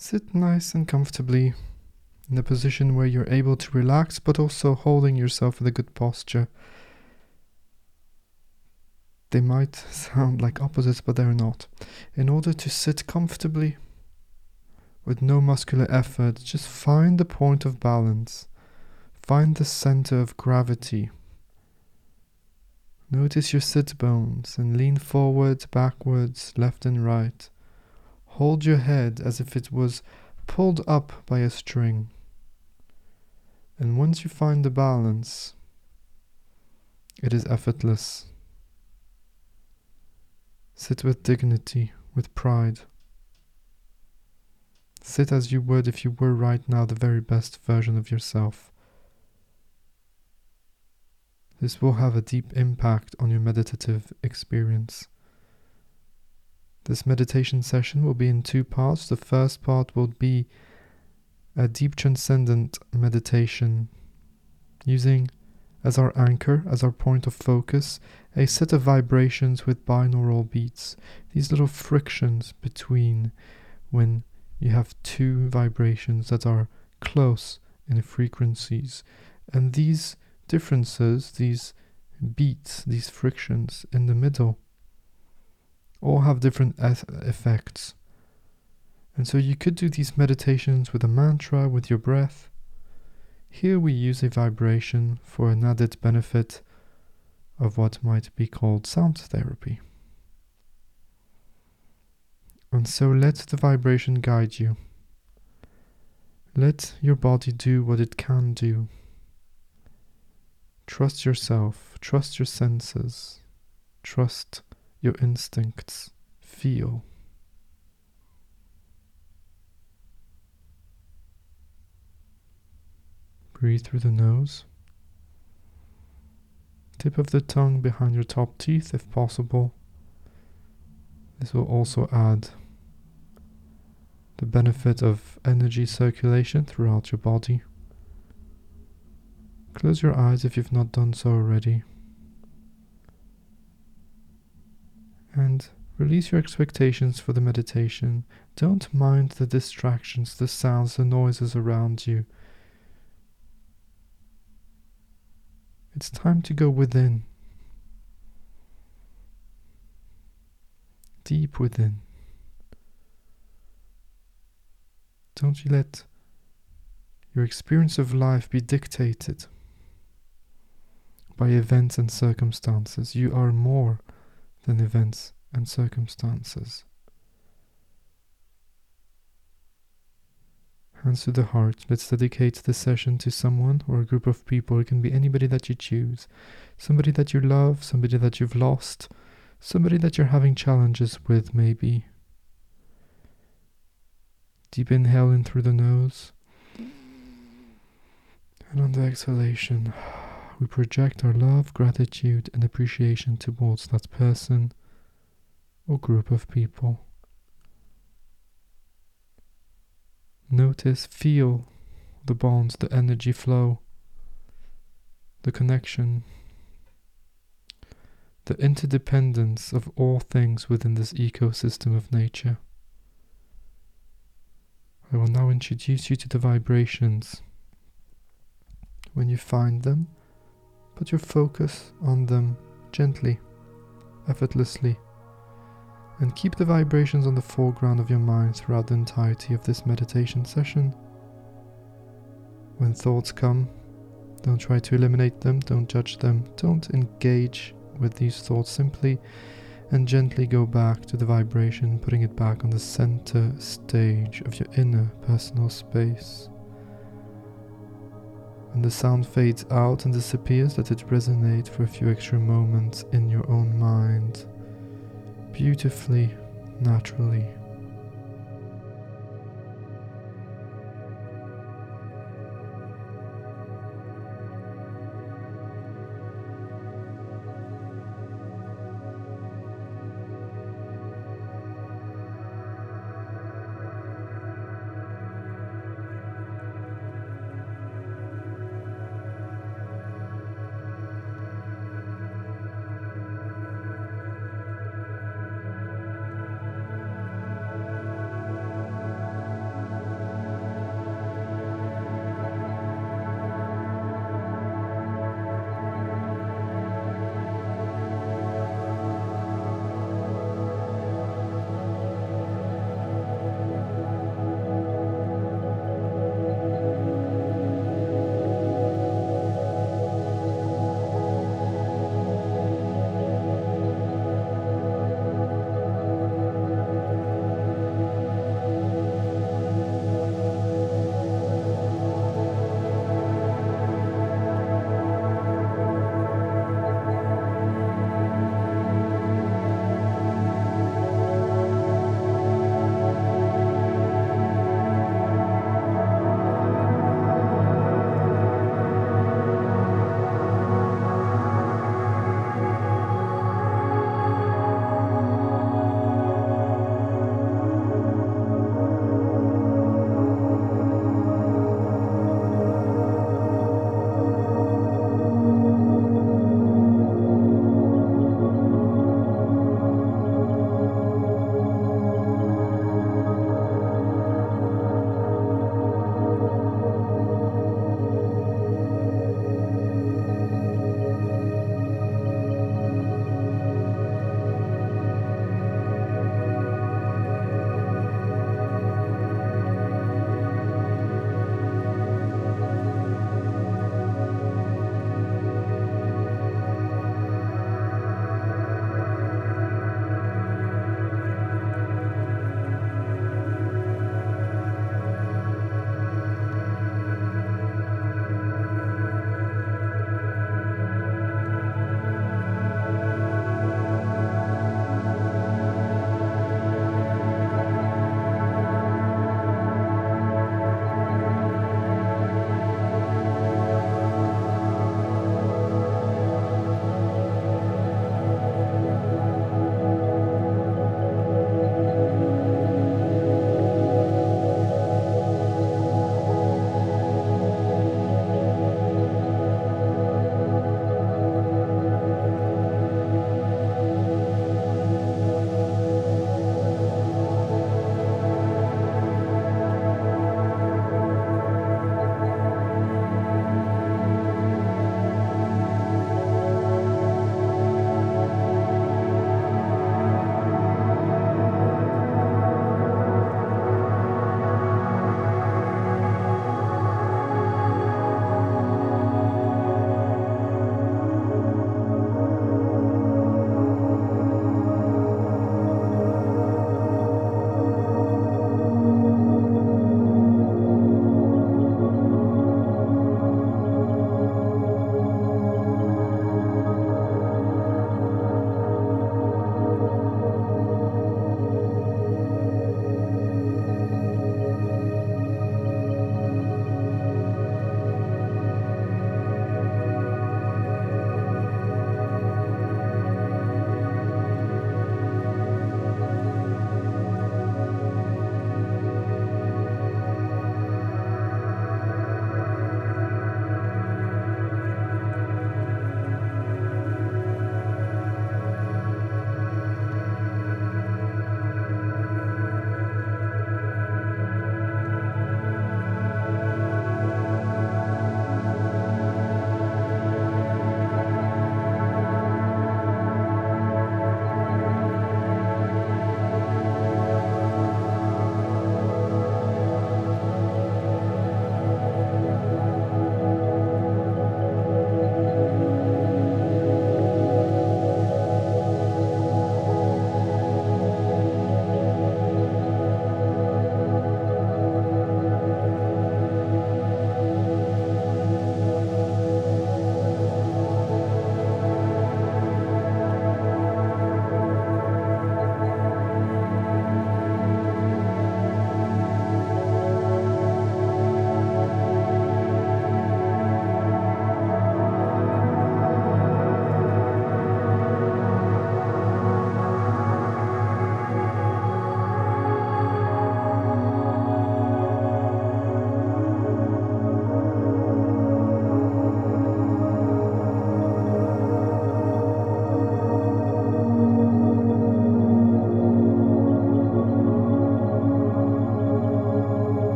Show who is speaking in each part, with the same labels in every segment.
Speaker 1: Sit nice and comfortably in a position where you're able to relax but also holding yourself in a good posture. They might sound like opposites, but they're not. In order to sit comfortably with no muscular effort, just find the point of balance. Find the center of gravity. Notice your sit bones and lean forward, backwards, left and right. Hold your head as if it was pulled up by a string. And once you find the balance, it is effortless. Sit with dignity, with pride. Sit as you would if you were right now the very best version of yourself. This will have a deep impact on your meditative experience. This meditation session will be in two parts. The first part will be a deep transcendent meditation using as our anchor, as our point of focus, a set of vibrations with binaural beats. These little frictions between when you have two vibrations that are close in frequencies. And these differences, these beats, these frictions in the middle, all have different effects. And so you could do these meditations with a mantra, with your breath. Here we use a vibration for an added benefit of what might be called sound therapy. And so let the vibration guide you. Let your body do what it can do. Trust yourself, trust your senses, trust your instincts feel. Breathe through the nose. Tip of the tongue behind your top teeth if possible. This will also add the benefit of energy circulation throughout your body. Close your eyes if you've not done so already. And release your expectations for the meditation. Don't mind the distractions, the sounds, the noises around you. It's time to go within, deep within. Don't you let your experience of life be dictated by events and circumstances. You are more than events and circumstances. Hands to the heart. Let's dedicate the session to someone or a group of people. It can be anybody that you choose. Somebody that you love, somebody that you've lost, somebody that you're having challenges with, maybe. Deep inhale in through the nose. And on the exhalation, we project our love, gratitude, and appreciation towards that person or group of people. Notice, feel the bonds, the energy flow, the connection, the interdependence of all things within this ecosystem of nature. I will now introduce you to the vibrations. When you find them, put your focus on them gently, effortlessly and keep the vibrations on the foreground of your mind throughout the entirety of this meditation session. When thoughts come, don't try to eliminate them, don't judge them, don't engage with these thoughts simply and gently go back to the vibration, putting it back on the center stage of your inner personal space. When the sound fades out and disappears, let it resonate for a few extra moments in your own mind beautifully, naturally.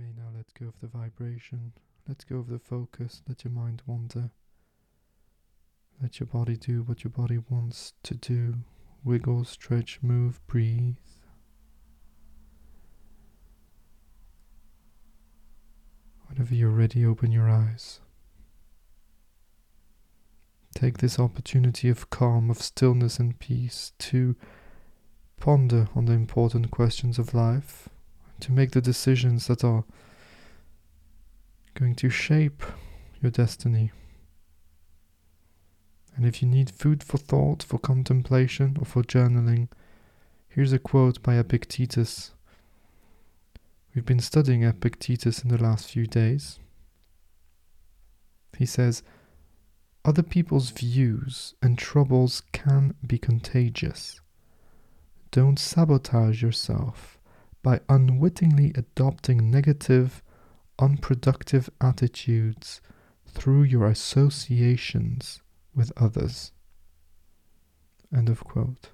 Speaker 1: May now let go of the vibration, let go of the focus, let your mind wander. Let your body do what your body wants to do. Wiggle, stretch, move, breathe. Whenever you're ready, open your eyes. Take this opportunity of calm, of stillness and peace to ponder on the important questions of life, to make the decisions that are going to shape your destiny. And if you need food for thought, for contemplation, or for journaling, here's a quote by Epictetus. We've been studying Epictetus in the last few days. He says, Other people's views and troubles can be contagious. Don't sabotage yourself by unwittingly adopting negative, unproductive attitudes through your associations with others. End of quote.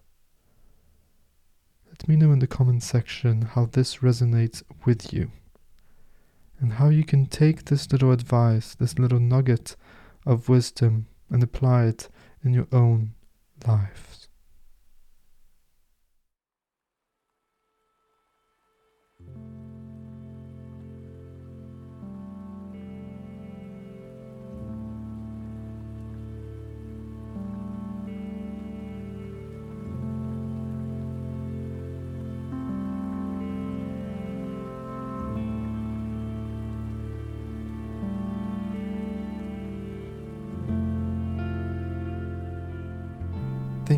Speaker 1: Let me know in the comment section how this resonates with you and how you can take this little advice, this little nugget of wisdom, and apply it in your own lives.